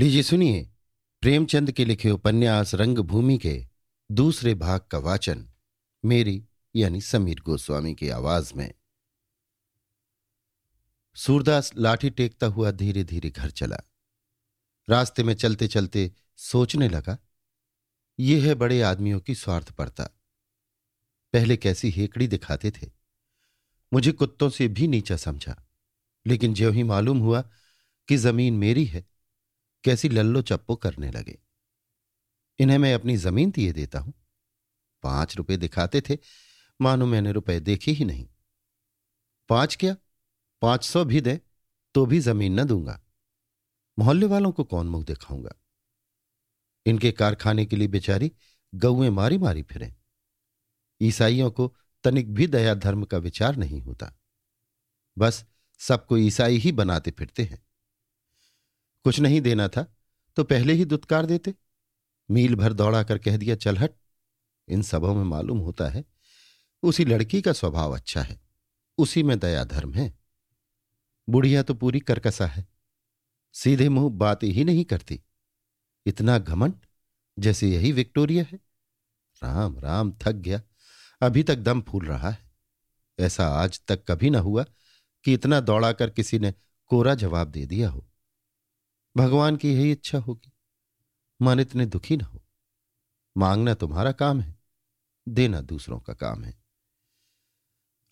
लीजिए, सुनिए। प्रेमचंद के लिखे उपन्यास रंगभूमि के दूसरे भाग का वाचन मेरी, यानी समीर गोस्वामी की आवाज़ में। सूरदास लाठी टेकता हुआ धीरे धीरे घर चला। रास्ते में चलते चलते सोचने लगा, ये है बड़े आदमियों की स्वार्थ पड़ता पहले कैसी हेकड़ी दिखाते थे? मुझे कुत्तों से भी नीचा समझा। लेकिन ज्यों ही मालूम हुआ कि ज़मीन मेरी है कैसी लल्लो चप्पो करने लगे। इन्हें मैं अपनी ज़मीन दिए देता हूँ। पाँच रुपए दिखाते थे, मानो मैंने रुपए देखे ही नहीं। पाँच क्या? पाँच सौ भी दे तो भी ज़मीन न दूँगा। मोहल्ले वालों को कौन मुँह दिखाऊँगा? इनके कारखाने के लिए बेचारी गौएँ मारी मारी फिरे। ईसाइयों को तनिक भी दया धर्म का विचार नहीं होता। बस सबको ईसाई ही बनाते फिरते हैं। कुछ नहीं देना था तो पहले ही दुत्कार देते। मील भर दौड़ा कर कह दिया, चल हट। इन सबों में मालूम होता है, उसी लड़की का स्वभाव अच्छा है, उसी में दया धर्म है। बुढ़िया तो पूरी करकसा है, सीधे मुँह बात ही नहीं करती। इतना घमंड, जैसे यही विक्टोरिया है। राम राम, थक गया। अभी तक दम फूल रहा है। ऐसा आज तक कभी ना हुआ कि इतना दौड़ाकर किसी ने कोरा जवाब दे दिया हो। भगवान की यही इच्छा होगी। मन इतने दुखी ना हो। मांगना तुम्हारा काम है, देना दूसरों का काम है।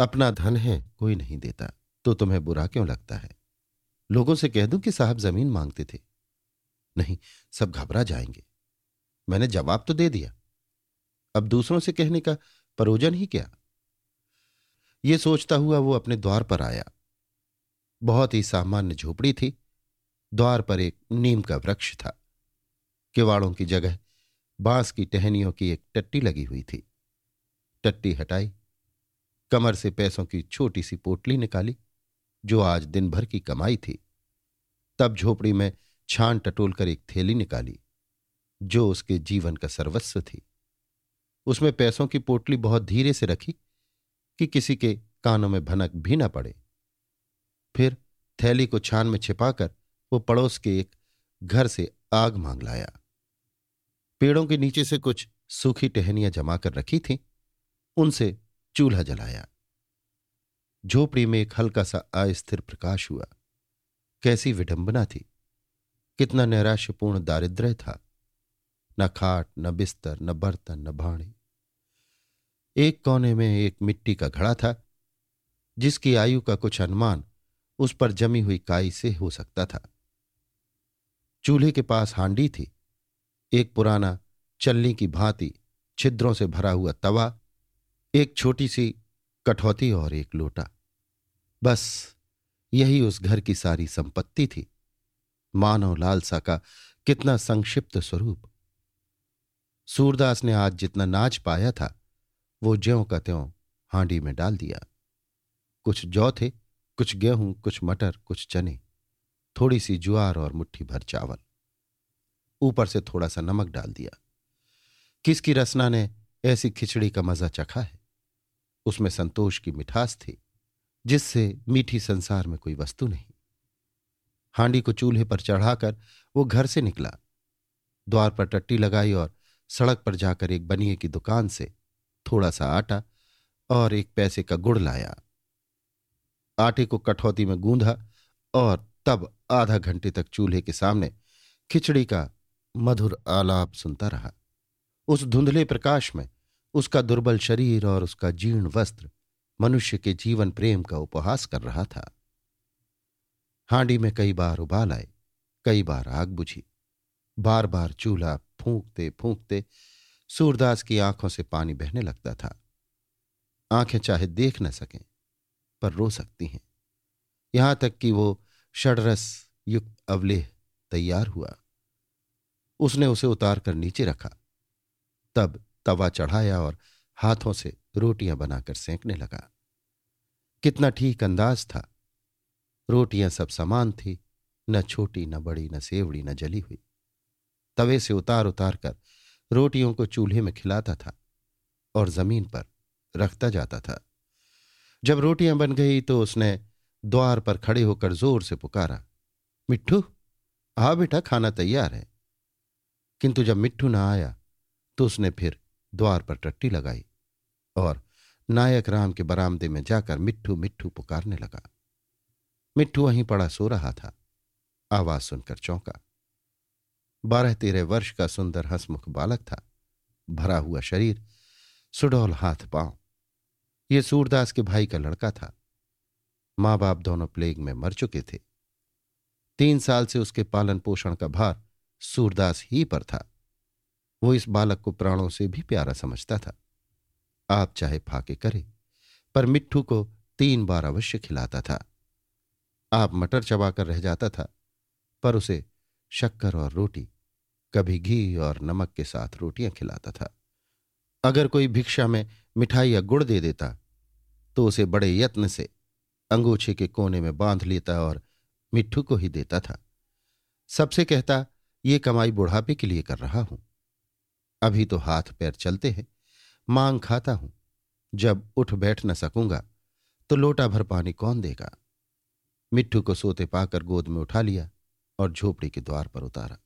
अपना धन है, कोई नहीं देता तो तुम्हें बुरा क्यों लगता है? लोगों से कह दूँ कि साहब ज़मीन मांगते थे। नहीं, सब घबरा जाएँगे। मैंने जवाब तो दे दिया। अब दूसरों से कहने का परोजन ही क्या? ये सोचता हुआ वो अपने द्वार पर आया। बहुत ही सामान्य झोपड़ी थी। द्वार पर एक नीम का वृक्ष था। किवाड़ों की जगह बाँस की टहनियों की एक टट्टी लगी हुई थी। टट्टी हटाई, कमर से पैसों की छोटी सी पोटली निकाली, जो आज दिन भर की कमाई थी। तब झोपड़ी में छान टटोल कर एक थैली निकाली, जो उसके जीवन का सर्वस्व थी। उसमें पैसों की पोटली बहुत धीरे से रखी कि किसी के कानों में भनक भी न पड़े। फिर थैली को छान में छिपाकर वो पड़ोस के एक घर से आग मांग लाया। पेड़ों के नीचे से कुछ सूखी टहनियाँ जमा कर रखी थीं, उनसे चूल्हा जलाया। झोपड़ी में एक हल्का सा अस्थिर प्रकाश हुआ। कैसी विडंबना थी। कितना नैराश्यपूर्ण दारिद्र्य था। न खाट, न बिस्तर, न बर्तन, न भाणे एक कोने में एक मिट्टी का घड़ा था, जिसकी आयु का कुछ अनुमान उस पर जमी हुई काई से हो सकता था। चूल्हे के पास हांडी थी। एक पुराना चलनी की भांति छिद्रों से भरा हुआ तवा, एक छोटी सी कठौती और एक लोटा। बस यही उस घर की सारी संपत्ति थी। मानव लालसा का कितना संक्षिप्त स्वरूप। सूरदास ने आज जितना नाच पाया था, वो ज्यों का त्यों हांडी में डाल दिया। कुछ जौ थे, कुछ गेहूँ, कुछ मटर, कुछ चने। थोड़ी सी ज्वार और मुट्ठी भर चावल। ऊपर से थोड़ा सा नमक डाल दिया। किसकी रसना ने ऐसी खिचड़ी का मज़ा चखा है? उसमें संतोष की मिठास थी, जिससे मीठी संसार में कोई वस्तु नहीं। हांडी को चूल्हे पर चढ़ाकर वो घर से निकला। द्वार पर टट्टी लगाई और सड़क पर जाकर एक बनिए की दुकान से थोड़ा सा आटा और एक पैसे का गुड़ लाया। आटे को कठौती में गूंधा और तब आधा घंटे तक चूल्हे के सामने खिचड़ी का मधुर आलाप सुनता रहा। उस धुंधले प्रकाश में उसका दुर्बल शरीर और उसका जीर्ण वस्त्र मनुष्य के जीवन प्रेम का उपहास कर रहा था। हांडी में कई बार उबाल आए, कई बार आग बुझी। बार बार चूल्हा फूंकते फूंकते सूरदास की आँखों से पानी बहने लगता था। आँखें चाहे देख न सकें, पर रो सकती हैं। यहाँ तक कि वो षडरस युक्त अवलेह तैयार हुआ। उसने उसे उतार कर नीचे रखा। तब तवा चढ़ाया और हाथों से रोटियाँ बनाकर सेंकने लगा। कितना ठीक अंदाज था। रोटियाँ सब समान थी, न छोटी, न बड़ी, न सेवड़ी, न जली हुई। तवे से उतार उतार कर रोटियों को चूल्हे में खिलाता था और ज़मीन पर रखता जाता था। जब रोटियाँ बन गई तो उसने द्वार पर खड़े होकर ज़ोर से पुकारा, मिट्ठू हाँ बेटा, खाना तैयार है। किंतु जब मिट्ठू ना आया तो उसने फिर द्वार पर टट्टी लगाई और नायक राम के बरामदे में जाकर मिट्ठू मिट्ठू पुकारने लगा। मिट्ठू वहीं पड़ा सो रहा था। आवाज़ सुनकर चौंका। बारह तेरह वर्ष का सुंदर हंसमुख बालक था। भरा हुआ शरीर, सुडौल हाथ पाँव। ये सूरदास के भाई का लड़का था। माँ बाप दोनों प्लेग में मर चुके थे। तीन साल से उसके पालन पोषण का भार सूरदास ही पर था। वो इस बालक को प्राणों से भी प्यारा समझता था। आप चाहे फाके करे, पर मिट्ठू को तीन बार अवश्य खिलाता था। आप मटर चबाकर रह जाता था, पर उसे शक्कर और रोटी, कभी घी और नमक के साथ रोटियाँ खिलाता था। अगर कोई भिक्षा में मिठाई या गुड़ दे देता तो उसे बड़े यत्न से अंगूछे के कोने में बाँध लेता और मिट्ठू को ही देता था। सबसे कहता, ये कमाई बुढ़ापे के लिए कर रहा हूँ। अभी तो हाथ पैर चलते हैं, मांग खाता हूँ। जब उठ बैठ न सकूँगा तो लोटा भर पानी कौन देगा? मिट्ठू को सोते पाकर गोद में उठा लिया और झोपड़ी के द्वार पर उतारा।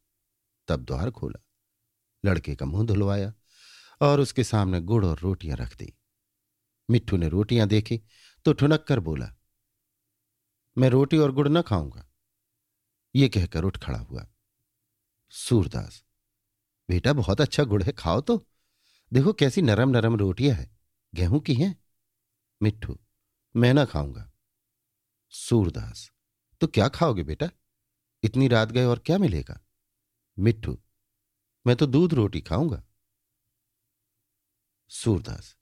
तब द्वार खोला। लड़के का मुँह धुलवाया और उसके सामने गुड़ और रोटियाँ रख दी। मिट्ठू ने रोटियाँ देखी तो ठुनक कर बोला मैं रोटी और गुड़ न खाऊँगा। ये कहकर उठ खड़ा हुआ। सूरदास, बेटा बहुत अच्छा गुड़ है, खाओ तो। देखो कैसी नरम नरम रोटियाँ हैं, गेहूँ की हैं। मिट्ठू, मैं ना खाऊँगा। सूरदास तो क्या खाओगे बेटा? इतनी रात गए और क्या मिलेगा? मिट्ठू, मैं तो दूध रोटी खाऊँगा। सूरदास,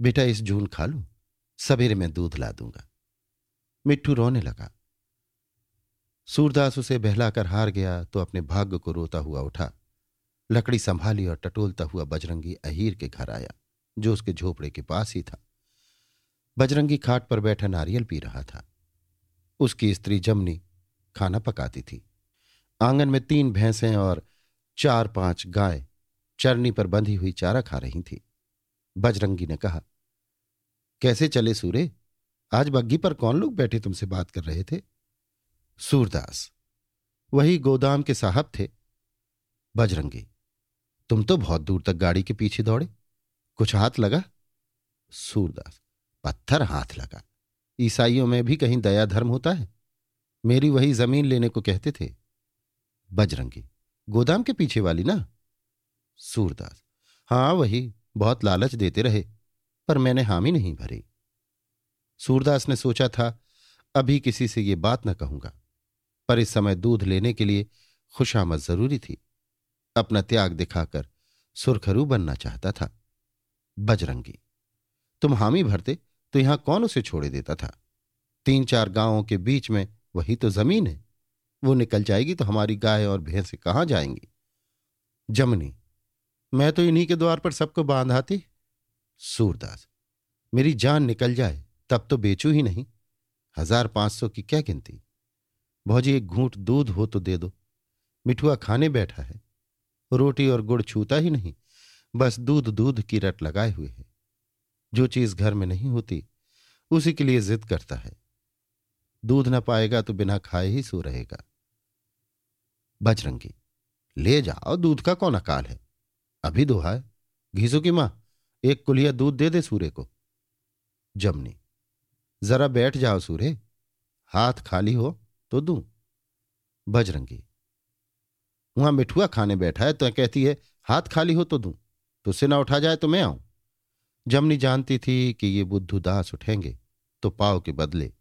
बेटा इस जून खा लो, सवेरे मैं दूध ला दूँगा। मिट्ठू रोने लगा। सूरदास उसे बहलाकर हार गया तो अपने भाग्य को रोता हुआ उठा। लकड़ी संभाली और टटोलता हुआ बजरंगी अहीर के घर आया, जो उसके झोपड़े के पास ही था। बजरंगी खाट पर बैठा नारियल पी रहा था। उसकी स्त्री जमनी खाना पकाती थी। आँगन में तीन भैंसें और चार पाँच गाय चरनी पर बंधी हुई चारा खा रही थी। बजरंगी ने कहा, कैसे चले सूरे? आज बग्घी पर कौन लोग बैठे तुमसे बात कर रहे थे? सूरदास, वही गोदाम के साहब थे। बजरंगी, तुम तो बहुत दूर तक गाड़ी के पीछे दौड़े। कुछ हाथ लगा? सूरदास, पत्थर हाथ लगा। ईसाइयों में भी कहीं दया धर्म होता है। मेरी वही ज़मीन लेने को कहते थे। बजरंगी, गोदाम के पीछे वाली ना? सूरदास, हाँ, वही, बहुत लालच देते रहे, पर मैंने हामी नहीं भरी। सूरदास ने सोचा था, अभी किसी से ये बात न कहूँगा, पर इस समय दूध लेने के लिए खुशामद ज़रूरी थी। अपना त्याग दिखाकर सुरखरू बनना चाहता था। बजरंगी, तुम हामी भरते तो यहाँ कौन उसे छोड़े देता था? तीन चार गाँवों के बीच में वही तो ज़मीन है। वो निकल जाएगी तो हमारी गाय और भैंसे कहाँ जाएँगी? जमनी, मैं तो इन्हीं के द्वार पर सबको बांधाती। सूरदास, मेरी जान निकल जाए। तब तो बेचू ही नहीं। हज़ार पाँच सौ की क्या गिनती? भौजी, एक घूंट दूध हो तो दे दो। मिठुआ खाने बैठा है। रोटी और गुड़ छूता ही नहीं। बस दूध दूध की रट लगाए हुए है। जो चीज़ घर में नहीं होती, उसी के लिए जिद करता है। दूध ना पाएगा तो बिना खाए ही सो रहेगा। बजरंगी, ले जाओ, दूध का कौन अकाल है? अभी दोहा है। घीसू की माँ, एक कुलिया दूध दे दे सूर्य को। जमनी जरा बैठ जाओ सूर्य, हाथ खाली हो तो दू? बजरंगी, वहाँ मिठुआ खाने बैठा है तो कहती है, हाथ खाली हो तो दू? तो ना उठा जाए तो मैं आऊँ। जमनी जानती थी कि ये बुद्धू दास उठेंगे तो पाव के बदले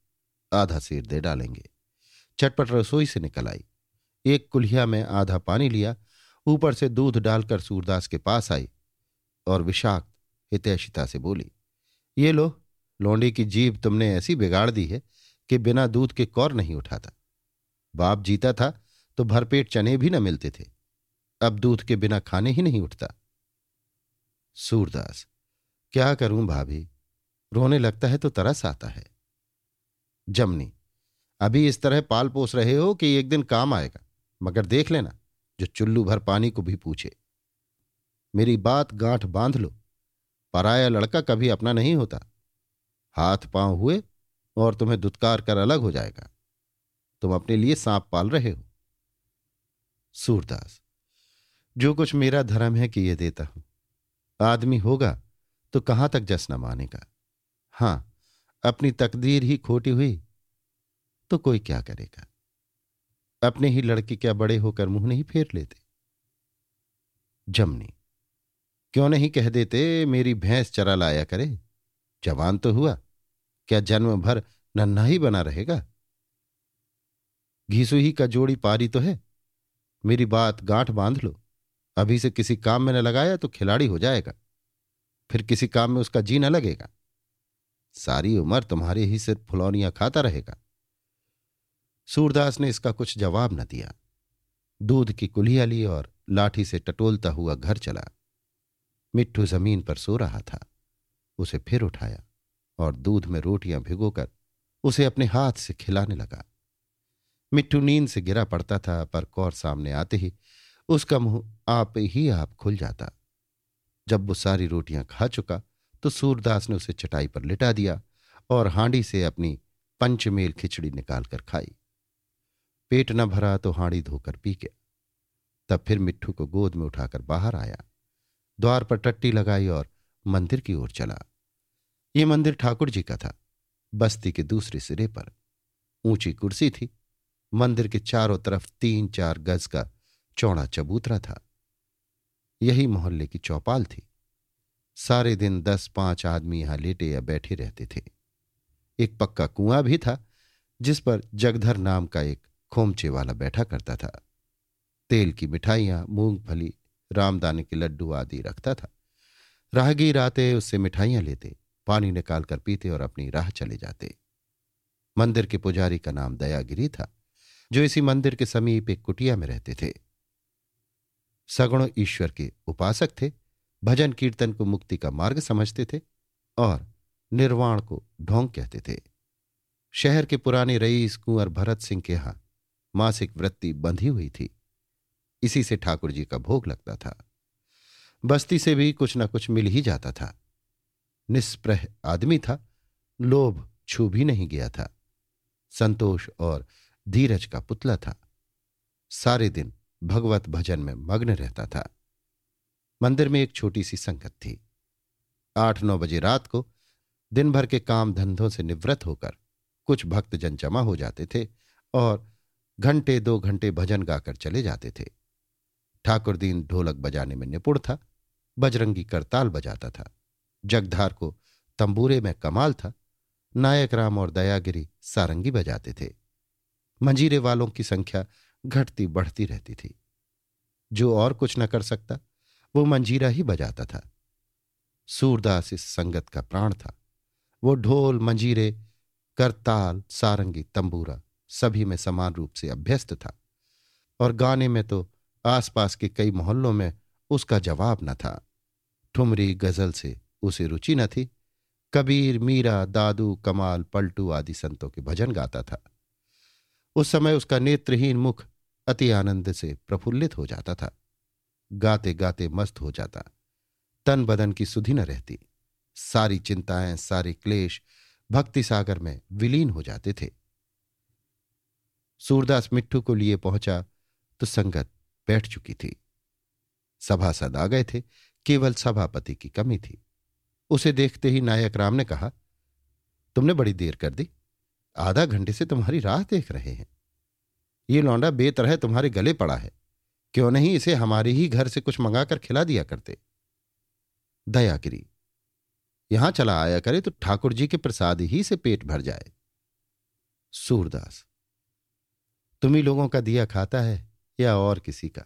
आधा सिर दे डालेंगे। चटपट रसोई से निकल आई। एक कुल्हिया में आधा पानी लिया, ऊपर से दूध डालकर सूरदास के पास आई और विषाक्त हितैषिता से बोली, ये लो लोंडी की जीभ तुमने ऐसी बिगाड़ दी है कि बिना दूध के कौर नहीं उठाता। बाप जीता था तो भरपेट चने भी न मिलते थे। अब दूध के बिना खाने ही नहीं उठता। सूरदास, क्या करूँ भाभी? रोने लगता है तो तरस आता है। जमनी, अभी इस तरह पाल पोस रहे हो कि एक दिन काम आएगा, मगर देख लेना, जो चुल्लू भर पानी को भी पूछे। मेरी बात गांठ बाँध लो, पराया लड़का कभी अपना नहीं होता। हाथ पाँव हुए और तुम्हें दुत्कार कर अलग हो जाएगा। तुम अपने लिए सांप पाल रहे हो। सूरदास, जो कुछ मेरा धर्म है कि ये देता हूँ। आदमी होगा तो कहाँ तक जस न मानेगा। हाँ, अपनी तकदीर ही खोटी हुई तो कोई क्या करेगा। अपने ही लड़के क्या बड़े होकर मुँह नहीं फेर लेते। जमनी, क्यों नहीं कह देते, मेरी भैंस चरा लाया करे। जवान तो हुआ क्या जन्म भर नन्हा ही बना रहेगा? घीसु ही का जोड़ी पारी तो है। मेरी बात गांठ बाँध लो। अभी से किसी काम में न लगाया तो खिलाड़ी हो जाएगा। फिर किसी काम में उसका जी न लगेगा। सारी उम्र तुम्हारे ही सिर फुलौनियाँ खाता रहेगा। सूरदास ने इसका कुछ जवाब न दिया। दूध की कुल्हिया ली और लाठी से टटोलता हुआ घर चला। मिट्टू ज़मीन पर सो रहा था। उसे फिर उठाया। और दूध में रोटियाँ भिगोकर उसे अपने हाथ से खिलाने लगा। मिट्टू नींद से गिरा पड़ता था, पर कौर सामने आते ही उसका मुँह आप ही आप खुल जाता। जब वो सारी रोटियाँ खा चुका तो सूरदास ने उसे चटाई पर लिटा दिया और हांडी से अपनी पंचमेल खिचड़ी निकालकर खाई। पेट न भरा तो हांडी धोकर पी गया। तब फिर मिट्टू को गोद में उठाकर बाहर आया, द्वार पर टट्टी लगाई और मंदिर की ओर चला। ये मंदिर ठाकुर जी का था। बस्ती के दूसरे सिरे पर ऊँची कुर्सी थी। मंदिर के चारों तरफ़ तीन चार गज का चौड़ा चबूतरा था। यही मोहल्ले की चौपाल थी। सारे दिन दस पाँच आदमी यहाँ लेटे या बैठे रहते थे। एक पक्का कुआँ भी था, जिस पर जगधर नाम का एक खोमचे वाला बैठा करता था। तेल की मिठाइयाँ मूंगफली रामदाने के लड्डू आदि रखता था। राहगीर आते उससे मिठाइयाँ लेते। पानी निकालकर पीते और अपनी राह चले जाते। मंदिर के पुजारी का नाम दयागिरी था, जो इसी मंदिर के समीप एक कुटिया में रहते थे। सगुण ईश्वर के उपासक थे, भजन कीर्तन को मुक्ति का मार्ग समझते थे और निर्वाण को ढोंग कहते थे। शहर के पुराने रईस कुंवर भरत सिंह के यहाँ मासिक वृत्ति बंधी हुई थी। इसी से ठाकुर जी का भोग लगता था। बस्ती से भी कुछ न कुछ मिल ही जाता था। निष्प्रह आदमी था, लोभ छू भी नहीं गया था। संतोष और धीरज का पुतला था। सारे दिन भगवत भजन में मग्न रहता था। मंदिर में एक छोटी सी संगत थी। आठ नौ बजे रात को दिन भर के काम धंधों से निवृत्त होकर कुछ भक्तजन जमा हो जाते थे और घंटे दो घंटे भजन गाकर चले जाते थे। ठाकुर दीन ढोलक बजाने में निपुण था, बजरंगी करताल बजाता था। जगधार को तंबूरे में कमाल था। नायक राम और दयागिरी सारंगी बजाते थे। मंजीरे वालों की संख्या घटती बढ़ती रहती थी। जो और कुछ न कर सकता, वो मंजीरा ही बजाता था। सूरदास इस संगत का प्राण था। वो ढोल, मंजीरे, करताल, सारंगी, तंबूरा सभी में समान रूप से अभ्यस्त था। और गाने में तो आसपास के कई मोहल्लों में उसका जवाब न था। ठुमरी, गज़ल से उसे रुचि न थी। कबीर, मीरा, दादू, कमाल, पलटू आदि संतों के भजन गाता था। उस समय उसका नेत्रहीन मुख अति आनंद से प्रफुल्लित हो जाता था। गाते गाते मस्त हो जाता। तन बदन की सुधि न रहती। सारी चिंताएँ, सारे क्लेश भक्ति सागर में विलीन हो जाते थे। सूरदास मिट्टू को लिए पहुँचा तो संगत बैठ चुकी थी। सभासद आ गए थे। केवल सभापति की कमी थी। उसे देखते ही नायक राम ने कहा, तुमने बड़ी देर कर दी। आधा घंटे से तुम्हारी राह देख रहे हैं। ये लौंडा बेतरह तुम्हारे गले पड़ा है। क्यों नहीं इसे हमारे ही घर से कुछ मंगाकर खिला दिया करते? दयागिरी यहाँ चला आया करे तो ठाकुर जी के प्रसाद ही से पेट भर जाए। सूरदास तुम्ही लोगों का दिया खाता है या और किसी का?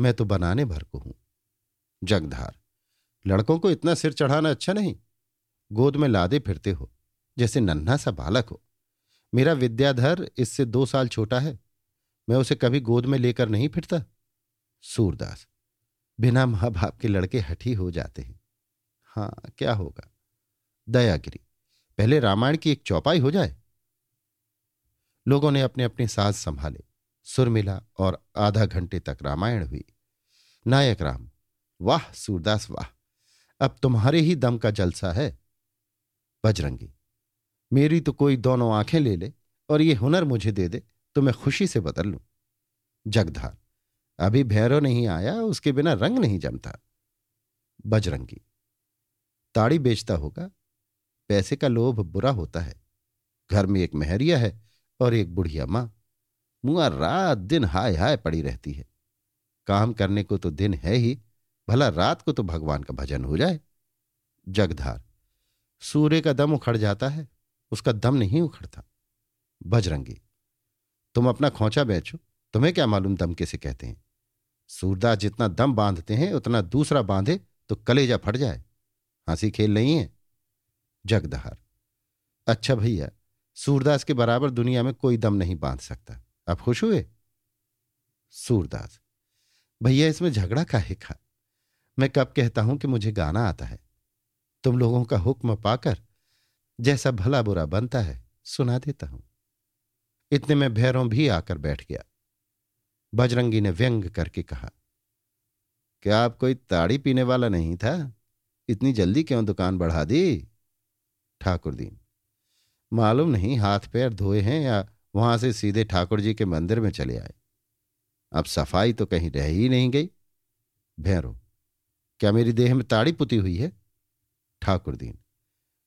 मैं तो बनाने भर को हूँ। जगधार लड़कों को इतना सिर चढ़ाना अच्छा नहीं। गोद में लादे फिरते हो, जैसे नन्हा सा बालक हो। मेरा विद्याधर इससे दो साल छोटा है, मैं उसे कभी गोद में लेकर नहीं फिरता। सूरदास, बिना माँ बाप के लड़के हठी हो जाते हैं। हाँ क्या होगा? दयागिरी, पहले रामायण की एक चौपाई हो जाए। लोगों ने अपने अपने साज संभाले, सुर मिला और आधा घंटे तक रामायण हुई। नायक राम, वाह सूरदास, वाह। अब तुम्हारे ही दम का जलसा है। बजरंगी, मेरी तो कोई दोनों आँखें ले ले और ये हुनर मुझे दे दे तो मैं खुशी से बदल लूँ। जगधार, अभी भैरव नहीं आया, उसके बिना रंग नहीं जमता। बजरंगी, ताड़ी बेचता होगा, पैसे का लोभ बुरा होता है। घर में एक महरिया है और एक बुढ़िया माँ। मुआ रात दिन हाय हाय पड़ी रहती है। काम करने को तो दिन है ही भला रात को तो भगवान का भजन हो जाए। जगधार, सूर्य का दम उखड़ जाता है, उसका दम नहीं उखड़ता। बजरंगी, तुम अपना खोचा बेचो, तुम्हें क्या मालूम दम कैसे कहते हैं? सूरदास जितना दम बांधते हैं, उतना दूसरा बांधे तो कलेजा फट जाए। हँसी खेल नहीं है। जगदहार अच्छा भैया, सूरदास के बराबर दुनिया में कोई दम नहीं बाँध सकता। आप खुश हुए? सूरदास, भैया, इसमें झगड़ा काहे खा? मैं कब कहता हूँ कि मुझे गाना आता है? तुम लोगों का हुक्म पाकर जैसा भला बुरा बनता है, सुना देता हूँ। इतने में भैरों भी आकर बैठ गया। बजरंगी ने व्यंग करके कहा, क्या आप कोई ताड़ी पीने वाला नहीं था? इतनी जल्दी क्यों दुकान बढ़ा दी? ठाकुर दीन, मालूम नहीं हाथ पैर धोए हैं या वहाँ से सीधे ठाकुर जी के मंदिर में चले आए। अब सफ़ाई तो कहीं रह ही नहीं गई। भैरो क्या मेरी देह में ताड़ी पुती हुई है? ठाकुर दीन,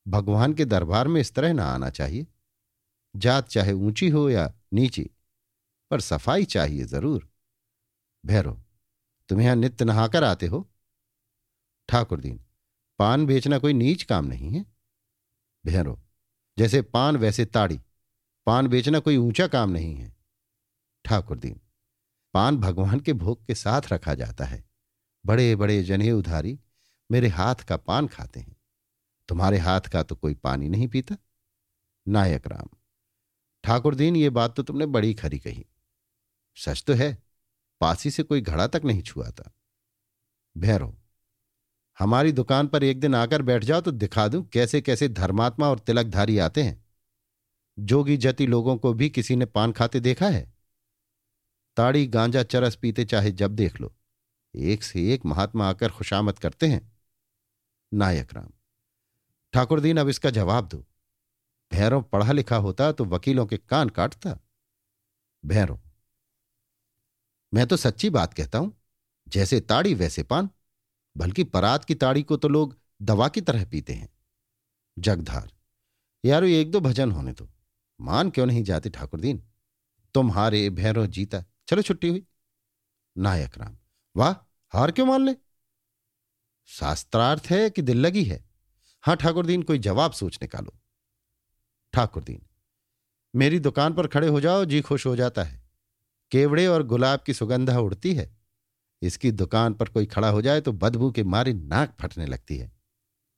भगवान के दरबार में इस तरह ना आना चाहिए। जात चाहे ऊँची हो या नीची, पर सफ़ाई चाहिए ज़रूर। भैरो तुम यहाँ नित्य नहाकर आते हो? ठाकुर दीन, पान बेचना कोई नीच काम नहीं है? भैरो जैसे पान वैसे ताड़ी, पान बेचना कोई ऊँचा काम नहीं है। ठाकुर दीन, पान भगवान के भोग के साथ रखा जाता है। बड़े बड़े जने उधारी मेरे हाथ का पान खाते हैं। तुम्हारे हाथ का तो कोई पानी नहीं पीता। नायक राम, ठाकुर दीन, ये बात तो तुमने बड़ी खरी कही। सच तो है, पासी से कोई घड़ा तक नहीं छुआता भैरव, हमारी दुकान पर एक दिन आकर बैठ जाओ तो दिखा दूँ कैसे कैसे धर्मात्मा और तिलकधारी आते हैं। जोगी जति लोगों को भी किसी ने पान खाते देखा है? ताड़ी गांजा चरस पीते चाहे जब देख लो। एक से एक महात्मा आकर खुशामद करते हैं। नायक राम, ठाकुरदीन, अब इसका जवाब दो। भैरव पढ़ा लिखा होता तो वकीलों के कान काटता। भैरव, मैं तो सच्ची बात कहता हूँ, जैसे ताड़ी वैसे पान, बल्कि परात की ताड़ी को तो लोग दवा की तरह पीते हैं। जगधार, यारो एक दो भजन होने दो। मान क्यों नहीं जाते ठाकुरदीन? तुम हारे भैरव जीता। चलो छुट्टी हुई। नायक राम वाह, हार क्यों मान ले? शास्त्रार्थ है कि दिल लगी है। हाँ, ठाकुरदीन, कोई जवाब सोच निकालो। ठाकुरदीन, मेरी दुकान पर खड़े हो जाओ, जी खुश हो जाता है। केवड़े और गुलाब की सुगंधा उड़ती है। इसकी दुकान पर कोई खड़ा हो जाए तो बदबू के मारे नाक फटने लगती है।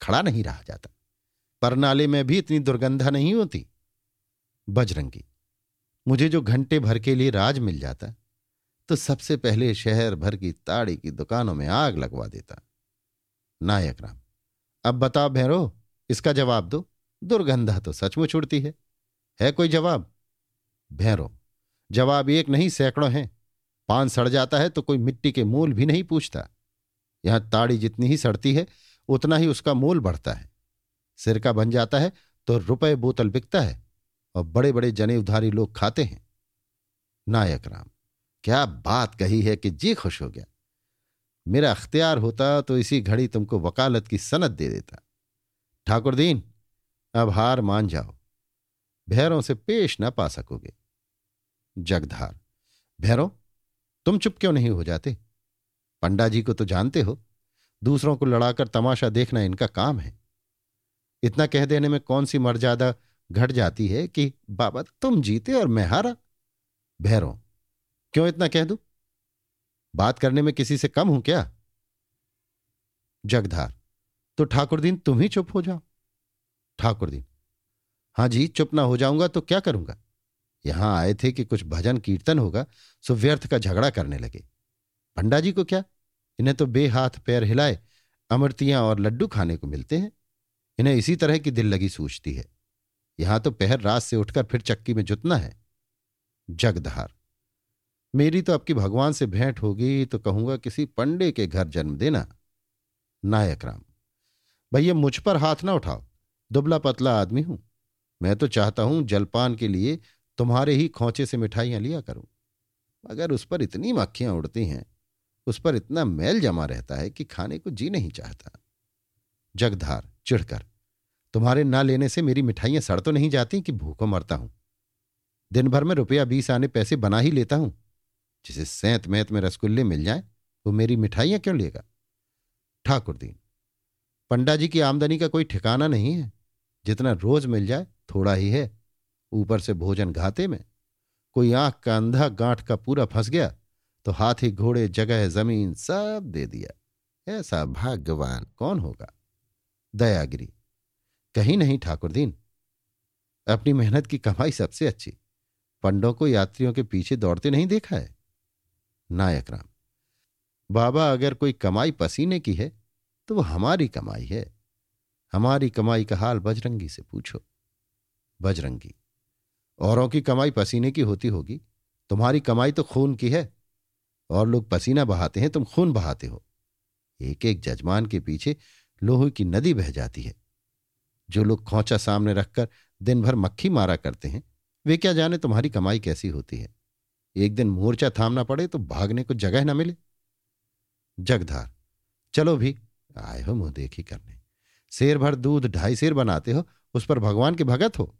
खड़ा नहीं रहा जाता। परनाले में भी इतनी दुर्गंधा नहीं होती। बजरंगी, मुझे जो घंटे भर के लिए राज मिल जाता तो सबसे पहले शहर भर की ताड़ी की दुकानों में आग लगवा देता। नायक राम, अब बताओ भैरो, इसका जवाब दो। दुर्गंधा तो सचमुच उड़ती है। है कोई जवाब? भैरो, जवाब एक नहीं, सैकड़ों हैं। पान सड़ जाता है तो कोई मिट्टी के मूल भी नहीं पूछता। यहाँ ताड़ी जितनी ही सड़ती है, उतना ही उसका मूल बढ़ता है। सिरका बन जाता है तो रुपए बोतल बिकता है और बड़े बड़े जने उधारी लोग खाते हैं। नायक राम क्या बात कही है कि जी खुश हो गया। मेरा अख्तियार होता तो इसी घड़ी तुमको वकालत की सनत दे देता। ठाकुर दीन, अब हार मान जाओ। भैरों से पेश न पा सकोगे। जगधार, भैरों, तुम चुप क्यों नहीं हो जाते? पंडा जी को तो जानते हो, दूसरों को लड़ाकर तमाशा देखना इनका काम है। इतना कह देने में कौन सी मर्यादा घट जाती है कि बाबा तुम जीते और मैं हारा? भैरों क्यों इतना कह दू? बात करने में किसी से कम हूँ क्या? जगधार तो ठाकुर ठाकुरदीन तुम ही चुप हो जाओ। ठाकुरदीन हाँ जी, चुप ना हो जाऊँगा तो क्या करूँगा? यहाँ आए थे कि कुछ भजन कीर्तन होगा, सो व्यर्थ का झगड़ा करने लगे। पंडा जी को क्या? इन्हें तो बेहाथ पैर हिलाए, अमृतियाँ और लड्डू खाने को मिलते हैं। इन्हें इसी तरह की दिल लगी सूझती है। यहाँ तो पहर रात से उठकर फिर चक्की में जुतना है। जगदहार मेरी तो आपकी भगवान से भेंट होगी तो कहूँगा किसी पंडे के घर जन्म देना। नायक राम, भैया मुझ पर हाथ ना उठाओ, दुबला पतला आदमी हूँ। मैं तो चाहता हूँ जलपान के लिए तुम्हारे ही खोचे से मिठाइयाँ लिया करूँ। मगर उस पर इतनी मक्खियाँ उड़ती हैं, उस पर इतना मैल जमा रहता है कि खाने को जी नहीं चाहता। जगधार, चिढ़कर, तुम्हारे ना लेने से मेरी मिठाइयाँ सड़ तो नहीं जाती कि भूखों मरता हूँ। दिन भर में रुपया बीस आने पैसे बना ही लेता हूँ। जिसे सैंत मैत में रसगुल्ले मिल जाए, वो मेरी मिठाइयाँ क्यों लेगा? ठाकुर दीन पंडा जी की आमदनी का कोई ठिकाना नहीं है। जितना रोज मिल जाए, थोड़ा ही है। ऊपर से भोजन घाते में। कोई आँख का अंधा गांठ का पूरा फंस गया तो हाथी घोड़े, जगह, ज़मीन सब दे दिया। ऐसा भाग्यवान कौन होगा? दयागिरी, कहीं नहीं ठाकुर दीन। अपनी मेहनत की कमाई सबसे अच्छी। पंडों को यात्रियों के पीछे दौड़ते नहीं देखा है? नायक राम, बाबा अगर कोई कमाई पसीने की है तो वो हमारी कमाई है। हमारी कमाई का हाल बजरंगी से पूछो। बजरंगी, औरों की कमाई पसीने की होती होगी। तुम्हारी कमाई तो खून की है, और लोग पसीना बहाते हैं, तुम खून बहाते हो। एक एक जजमान के पीछे लोहे की नदी बह जाती है। जो लोग खोचा सामने रखकर दिन भर मक्खी मारा करते हैं, वे क्या जाने तुम्हारी कमाई कैसी होती है? एक दिन मोर्चा थामना पड़े तो भागने को जगह न मिले। जगधार, चलो भी, आए हो मुँह देखी करने। शेर भर दूध ढाई शेर बनाते हो, उस पर भगवान के भगत हो?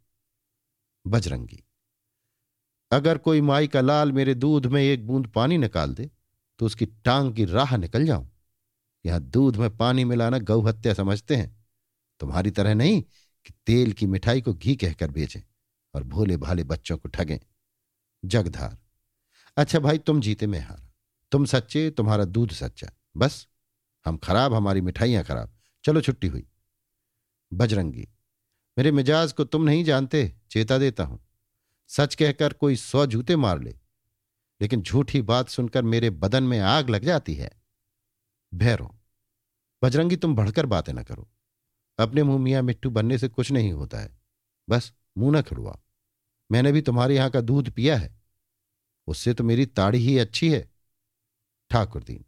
बजरंगी, अगर कोई माई का लाल मेरे दूध में एक बूंद पानी निकाल दे तो उसकी टांग की राह निकल जाऊँ। यहाँ दूध में पानी मिलाना गौ हत्या समझते हैं। तुम्हारी तरह नहीं कि तेल की मिठाई को घी कहकर बेचें और भोले भाले बच्चों को ठगें। जगधार अच्छा भाई, तुम जीते में हारा। तुम सच्चे, तुम्हारा दूध सच्चा। बस, हम खराब, हमारी मिठाइयाँ खराब। चलो छुट्टी हुई। बजरंगी, मेरे मिजाज को तुम नहीं जानते, चेता देता हूँ। सच कहकर कोई सौ जूते मार ले, लेकिन झूठी बात सुनकर मेरे बदन में आग लग जाती है। भैरो, बजरंगी तुम बढ़कर बातें ना करो। अपने मुँह मियाँ मिट्टू बनने से कुछ नहीं होता है। बस मुँह न खड़ुआ मैंने भी तुम्हारे यहाँ का दूध पिया है। उससे तो मेरी ताड़ी ही अच्छी है। ठाकुर दीन,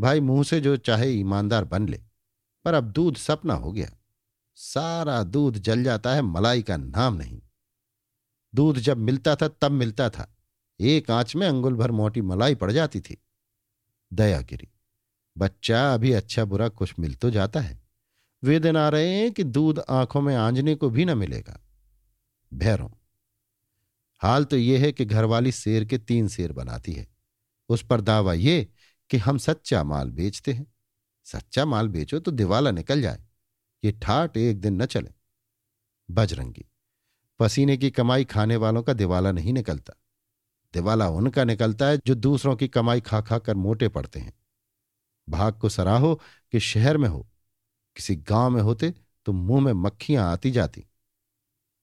भाई मुँह से जो चाहे ईमानदार बन ले, पर अब दूध सपना हो गया। सारा दूध जल जाता है, मलाई का नाम नहीं। दूध जब मिलता था, तब मिलता था। एक आँच में अंगुल भर मोटी मलाई पड़ जाती थी। दयागिरी बच्चा, अभी अच्छा बुरा कुछ मिल तो जाता है। वे दिन आ रहे हैं कि दूध आँखों में आंजने को भी न मिलेगा। भैरों हाल तो यह है कि घरवाली शेर के तीन शेर बनाती है। उस पर दावा ये कि हम सच्चा माल बेचते हैं। सच्चा माल बेचो तो दिवाला निकल जाए। ये ठाट एक दिन न चले। बजरंगी, पसीने की कमाई खाने वालों का दिवाला नहीं निकलता। दिवाला उनका निकलता है जो दूसरों की कमाई खा खा कर मोटे पड़ते हैं। भाग को सराहो कि शहर में हो। किसी गाँव में होते तो मुँह में मक्खियाँ आती जाती।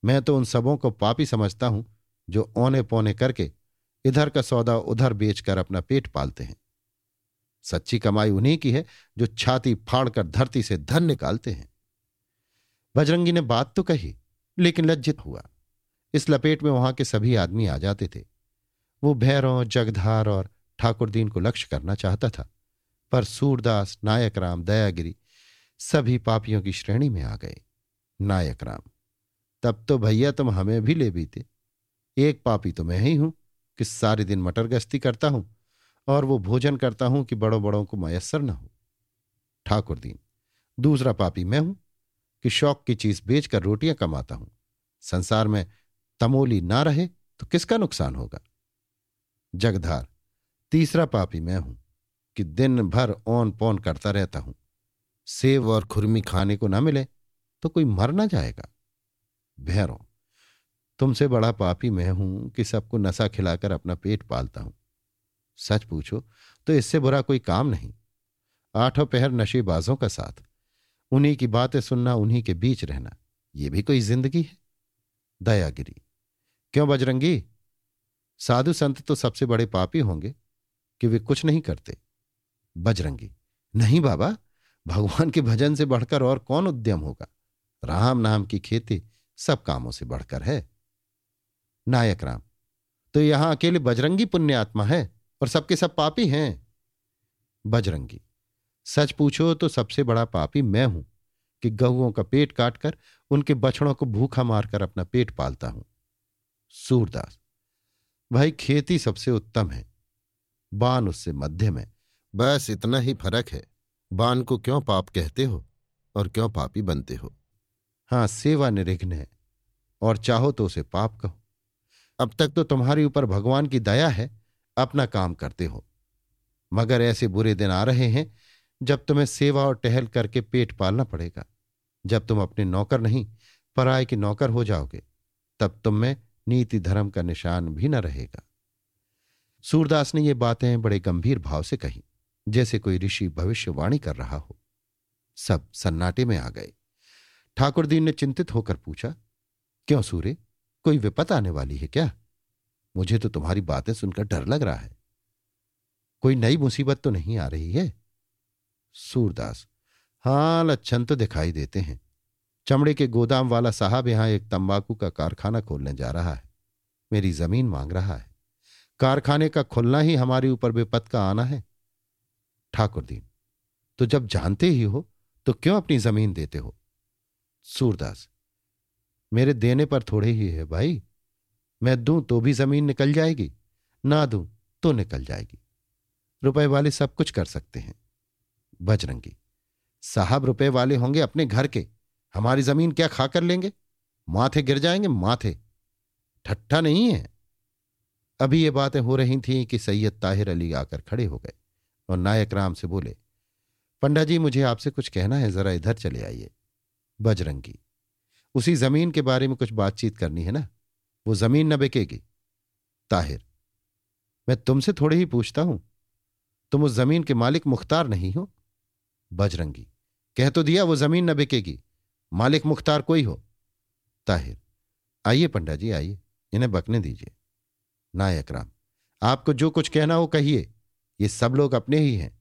मैं तो उन सबों को पापी समझता हूँ जो औने पौने करके इधर का सौदा उधर बेचकर अपना पेट पालते हैं। सच्ची कमाई उन्हीं की है जो छाती फाड़कर धरती से धन निकालते हैं। बजरंगी ने बात तो कही, लेकिन लज्जित हुआ। इस लपेट में वहाँ के सभी आदमी आ जाते थे। वो भैरों, जगधार और ठाकुरदीन को लक्ष्य करना चाहता था, पर सूरदास, नायक राम, दयागिरी सभी पापियों की श्रेणी में आ गए। नायक राम, तब तो भैया तुम हमें भी ले बीते। एक पापी तो मैं ही हूँ, कि सारे दिन मटर गश्ती करता हूँ और वो भोजन करता हूँ कि बड़ों बड़ों को मयसर न हो। ठाकुर दीन, दूसरा पापी मैं हूँ, कि शौक की चीज़ बेचकर रोटियाँ कमाता हूँ। संसार में तमोली ना रहे तो किसका नुकसान होगा? जगधार, तीसरा पापी मैं हूँ, कि दिन भर ओन पौन करता रहता हूँ। सेव और खुरमी खाने को ना मिले तो कोई मर ना जाएगा। भैरों तुमसे बड़ा पापी मैं हूँ कि सबको नशा खिलाकर अपना पेट पालता हूँ। सच पूछो तो इससे बुरा कोई काम नहीं। आठों पहर नशेबाजों का साथ। उन्हीं की बातें सुनना, उन्हीं के बीच रहना, ये भी कोई ज़िंदगी है? दयागिरी। क्यों बजरंगी? साधु संत तो सबसे बड़े पापी होंगे कि वे कुछ नहीं करते। बजरंगी। नहीं बाबा, भगवान के भजन से बढ़कर और कौन उद्यम होगा? राम नाम की खेती सब कामों से बढ़कर है। नायक राम। तो यहाँ अकेले बजरंगी पुण्य आत्मा है और सबके सब पापी हैं? बजरंगी, सच पूछो तो सबसे बड़ा पापी मैं हूँ कि गहुओं का पेट काटकर उनके बछड़ों को भूखा मारकर अपना पेट पालता हूँ। सूरदास, भाई खेती सबसे उत्तम है, बान उससे मध्यम है बस इतना ही फ़र्क है, बान को क्यों पाप कहते हो और क्यों पापी बनते हो? हाँ सेवा निरिघ्न है और चाहो तो उसे पाप कहो। अब तक तो तुम्हारे ऊपर भगवान की दया है, अपना काम करते हो। मगर ऐसे बुरे दिन आ रहे हैं, जब तुम्हें सेवा और टहल करके पेट पालना पड़ेगा। जब तुम अपने नौकर नहीं पराय के नौकर हो जाओगे, तब तुम में नीति धर्म का निशान भी न रहेगा। सूरदास ने ये बातें बड़े गंभीर भाव से कही, जैसे कोई ऋषि भविष्यवाणी कर रहा हो। सब सन्नाटे में आ गए। ठाकुरदीन ने चिंतित होकर पूछा, क्यों सूर्य? कोई विपत आने वाली है क्या? मुझे तो तुम्हारी बातें सुनकर डर लग रहा है। कोई नई मुसीबत तो नहीं आ रही है? सूरदास हाँ लक्षण तो दिखाई देते हैं। चमड़े के गोदाम वाला साहब यहाँ एक तंबाकू का कारखाना खोलने जा रहा है। मेरी ज़मीन मांग रहा है। कारखाने का खुलना ही हमारे ऊपर विपत का आना है। ठाकुर दीन तो जब जानते ही हो तो क्यों अपनी ज़मीन देते हो? सूरदास मेरे देने पर थोड़े ही है भाई। मैं दूँ तो भी ज़मीन निकल जाएगी, ना दूँ तो निकल जाएगी। रुपए वाले सब कुछ कर सकते हैं। बजरंगी, साहब रुपए वाले होंगे अपने घर के, हमारी ज़मीन क्या खा कर लेंगे? माथे गिर जाएँगे माथे। ठट्ठा नहीं है। अभी ये बातें हो रही थीं कि सैयद ताहिर अली आकर खड़े हो गए और नायक राम से बोले, पंडा जी, मुझे आपसे कुछ कहना है, जरा इधर चले आइए। बजरंगी उसी ज़मीन के बारे में कुछ बातचीत करनी है ना? वो ज़मीन न बिकेगी। ताहिर, मैं तुमसे थोड़े ही पूछता हूँ। तुम उस ज़मीन के मालिक मुख्तार नहीं हो? बजरंगी, कह तो दिया वो ज़मीन न बिकेगी, मालिक मुख्तार कोई हो? ताहिर, आइए पंडा जी आइए, इन्हें बकने दीजिए। नायक राम, आपको जो कुछ कहना हो कहिए, ये सब लोग अपने ही हैं,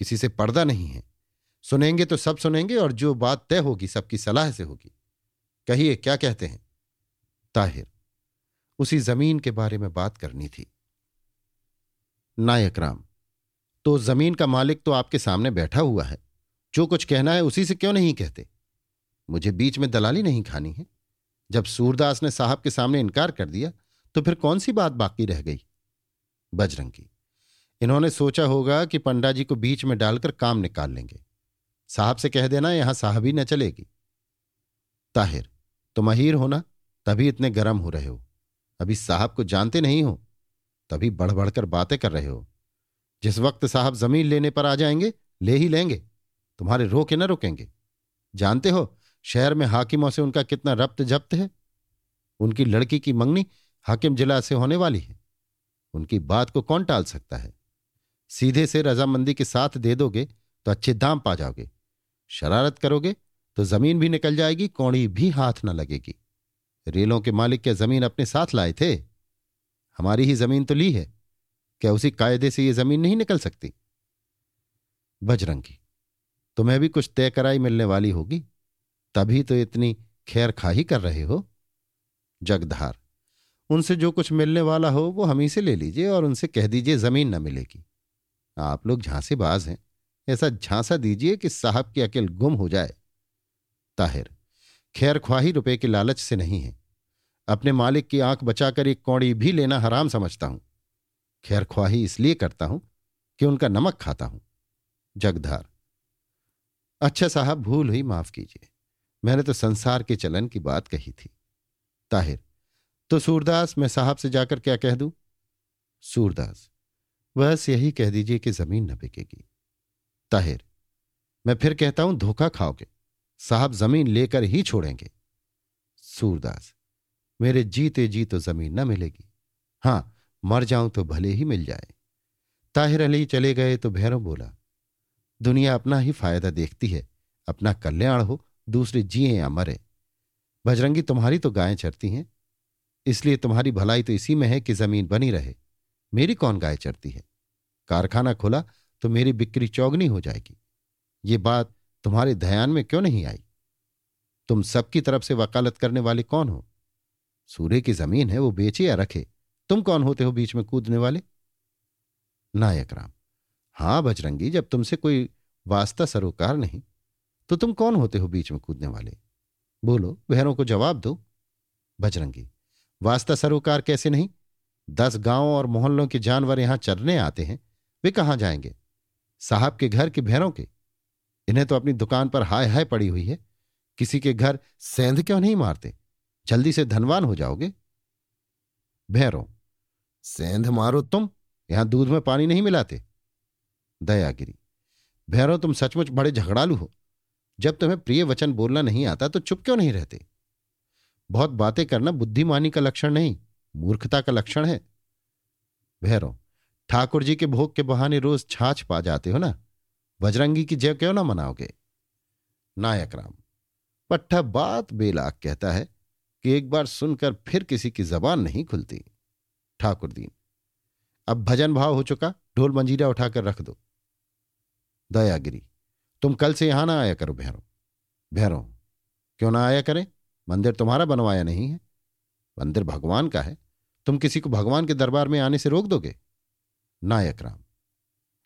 किसी से पर्दा नहीं है। सुनेंगे तो सब सुनेंगे और जो बात तय होगी, सबकी सलाह से होगी। कहिए, क्या कहते हैं? ताहिर, उसी ज़मीन के बारे में बात करनी थी। नायक राम तो ज़मीन का मालिक तो आपके सामने बैठा हुआ है। जो कुछ कहना है उसी से क्यों नहीं कहते? मुझे बीच में दलाली नहीं खानी है। जब सूरदास ने साहब के सामने इनकार कर दिया तो फिर कौन सी बात बाकी रह गई? बजरंगी, इन्होंने सोचा होगा कि पंडा जी को बीच में डालकर काम निकाल लेंगे। साहब से कह देना, यहाँ साहबी न चलेगी। ताहिर तुम अहीर हो ना तभी इतने गर्म हो रहे हो। अभी साहब को जानते नहीं हो, तभी बढ़ बढ़कर बातें कर रहे हो। जिस वक्त साहब ज़मीन लेने पर आ जाएँगे, ले ही लेंगे। तुम्हारे रोके ना रुकेंगे। जानते हो, शहर में हाकिमों से उनका कितना रब्त जब्त है? उनकी लड़की की मंगनी हाकिम जिला से होने वाली है। उनकी बात को कौन टाल सकता है? सीधे से रजामंदी के साथ दे दोगे तो अच्छे दाम पा जाओगे। शरारत करोगे तो ज़मीन भी निकल जाएगी, कौड़ी भी हाथ न लगेगी। रेलों के मालिक क्या ज़मीन अपने साथ लाए थे। हमारी ही ज़मीन तो ली है। क्या उसी कायदे से ये ज़मीन नहीं निकल सकती? बजरंगी, तुम्हें भी कुछ तय कराई मिलने वाली होगी। तभी तो इतनी खैर खाही कर रहे हो। जगधार, उनसे जो कुछ मिलने वाला हो, वो हम ही से ले लीजिए और उनसे कह दीजिए ज़मीन न मिलेगी। आप लोग झांसेबाज हैं। ऐसा झांसा दीजिए कि साहब की अकेल गुम हो जाए। ताहिर। खैर, ख्वाही रुपए के लालच से नहीं है। अपने मालिक की आँख बचाकर एक कौड़ी भी लेना हराम समझता हूँ। खैर, ख्वाही इसलिए करता हूँ कि उनका नमक खाता हूँ। जगधार। अच्छा साहब, भूल हुई, माफ़ कीजिए। मैंने तो संसार के चलन की बात कही थी। ताहिर तो सूरदास, मैं साहब से जाकर क्या कह दूँ? सूरदास, बस यही कह दीजिए कि ज़मीन न बिकेगी। ताहिर, मैं फिर कहता हूँ, धोखा खाओगे। साहब ज़मीन लेकर ही छोड़ेंगे। सूरदास, मेरे जीते जी तो ज़मीन न मिलेगी। हाँ, मर जाऊँ तो भले ही मिल जाए। ताहिर अली चले गए तो भैरव बोला, दुनिया अपना ही फ़ायदा देखती है, अपना कल्याण हो, दूसरे जिए या मरे। बजरंगी, तुम्हारी तो गायें चरती हैं, इसलिए तुम्हारी भलाई तो इसी में है कि ज़मीन बनी रहे। मेरी कौन गाय चरती है? कारखाना खुला तो मेरी बिक्री चौगनी हो जाएगी। ये बात तुम्हारे ध्यान में क्यों नहीं आई? तुम सबकी तरफ़ से वकालत करने वाले कौन हो? सूर्य की ज़मीन है, वो बेचे या रखे? तुम कौन होते हो बीच में कूदने वाले? नायक राम, हाँ बजरंगी, जब तुमसे कोई वास्ता सरोकार नहीं तो तुम कौन होते हो बीच में कूदने वाले? बोलो बहनों को जवाब दो। बजरंगी, वास्ता सरोकार कैसे नहीं? दस गाँवों और मोहल्लों के जानवर यहाँ चरने आते हैं, वे कहाँ जाएँगे? साहब के घर के भैरों के? इन्हें तो अपनी दुकान पर हाय हाय पड़ी हुई है। किसी के घर सेंध क्यों नहीं मारते? जल्दी से धनवान हो जाओगे। भैरों, सेंध मारो तुम, यहाँ दूध में पानी नहीं मिलाते। दयागिरी, भैरों, तुम सचमुच बड़े झगड़ालू हो। जब तुम्हें प्रिय वचन बोलना नहीं आता तो चुप क्यों नहीं रहते? बहुत बातें करना बुद्धिमानी का लक्षण नहीं, मूर्खता का लक्षण है। भैरव ठाकुर जी के भोग के बहाने रोज छाछ पा जाते हो ना? बजरंगी की जय क्यों ना मनाओगे? नायक राम पट्टा बात बेलाक कहता है कि एक बार सुनकर फिर किसी की जबान नहीं खुलती। ठाकुर दीन, अब भजन भाव हो चुका, ढोल मंजीरा उठाकर रख दो। दयागिरी, तुम कल से यहाँ ना आया करो भैरों भैरों क्यों ना आया करें? मंदिर तुम्हारा बनवाया नहीं है। मंदिर भगवान का है। तुम किसी को भगवान के दरबार में आने से रोक दोगे? नायक राम,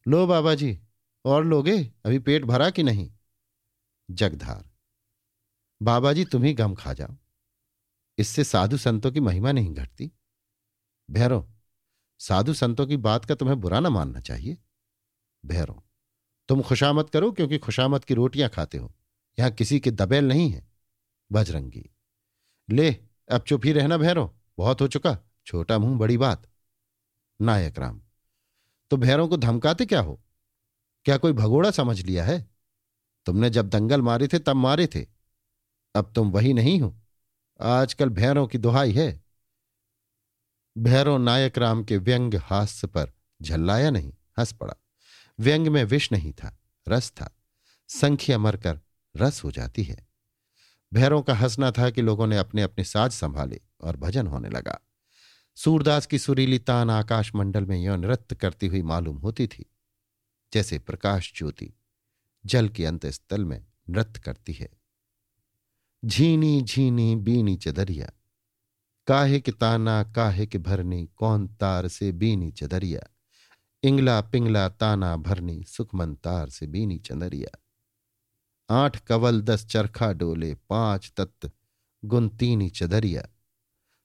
लो बाबा जी। और लोगे, अभी पेट भरा कि नहीं? जगधार। बाबा जी तुम ही गम खा जाओ। इससे साधु संतों की महिमा नहीं घटती। भैरव, साधु संतों की बात का तुम्हें बुरा ना मानना चाहिए। भैरव, तुम खुशामत करो क्योंकि खुशामत की रोटियाँ खाते हो। यहाँ किसी के दबेल नहीं है। बजरंगी, ले, अब चुप ही रहना भैरव। बहुत हो चुका। छोटा मुँह, बड़ी बात। नायक राम तो भैरों को धमकाते क्या हो? क्या कोई भगोड़ा समझ लिया है? तुमने जब दंगल मारे थे, तब मारे थे। अब तुम वही नहीं हो। आजकल भैरों की दुहाई है। भैरव नायक राम के व्यंग हास्य पर झल्लाया नहीं, हंस पड़ा। व्यंग में विष नहीं था, रस था। संख्या मरकर रस हो जाती है। भैरों का हंसना था कि लोगों ने अपने अपने साज संभाले और भजन होने लगा। सूरदास की सुरीली तान आकाश मंडल में यौन नृत्य करती हुई मालूम होती थी। जैसे प्रकाश ज्योति जल के अंत स्थल में नृत्य करती है। झीनी झीनी बीनी चदरिया, काहे के ताना काहे के भरनी, कौन तार से बीनी चदरिया, इंगला पिंगला ताना भरनी, सुखमन तार से बीनी चंदरिया। आठ कवल दस चरखा डोले, पाँच तत्त गुनतीनी चदरिया।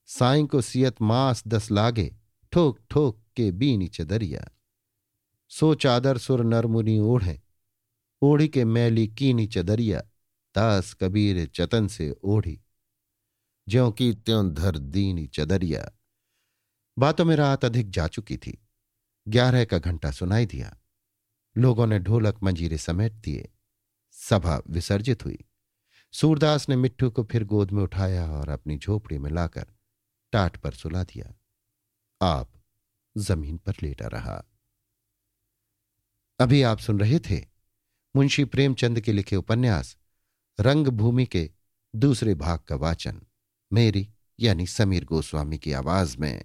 साई को सियत मास दस लागे, ठोक ठोक के बीनी चदरिया। सो चादर सुर नरमुनि ओढ़े। ओढ़ी के मैली कीनी चदरिया दास कबीर चतन से ओढ़ी। ज्यों की त्यों धर दीनी चदरिया। बातों में रात अधिक जा चुकी थी। ग्यारह का घंटा सुनाई दिया। लोगों ने ढोलक मंजीरे समेट दिए। सभा विसर्जित हुई। सूरदास ने मिट्टू को फिर गोद में उठाया और अपनी झोपड़ी में लाकर टाट पर सुला दिया। आप ज़मीन पर लेटा रहा। अभी आप सुन रहे थे मुंशी प्रेमचंद के लिखे उपन्यास, रंगभूमि के दूसरे भाग का वाचन, मेरी यानी समीर गोस्वामी की आवाज़ में।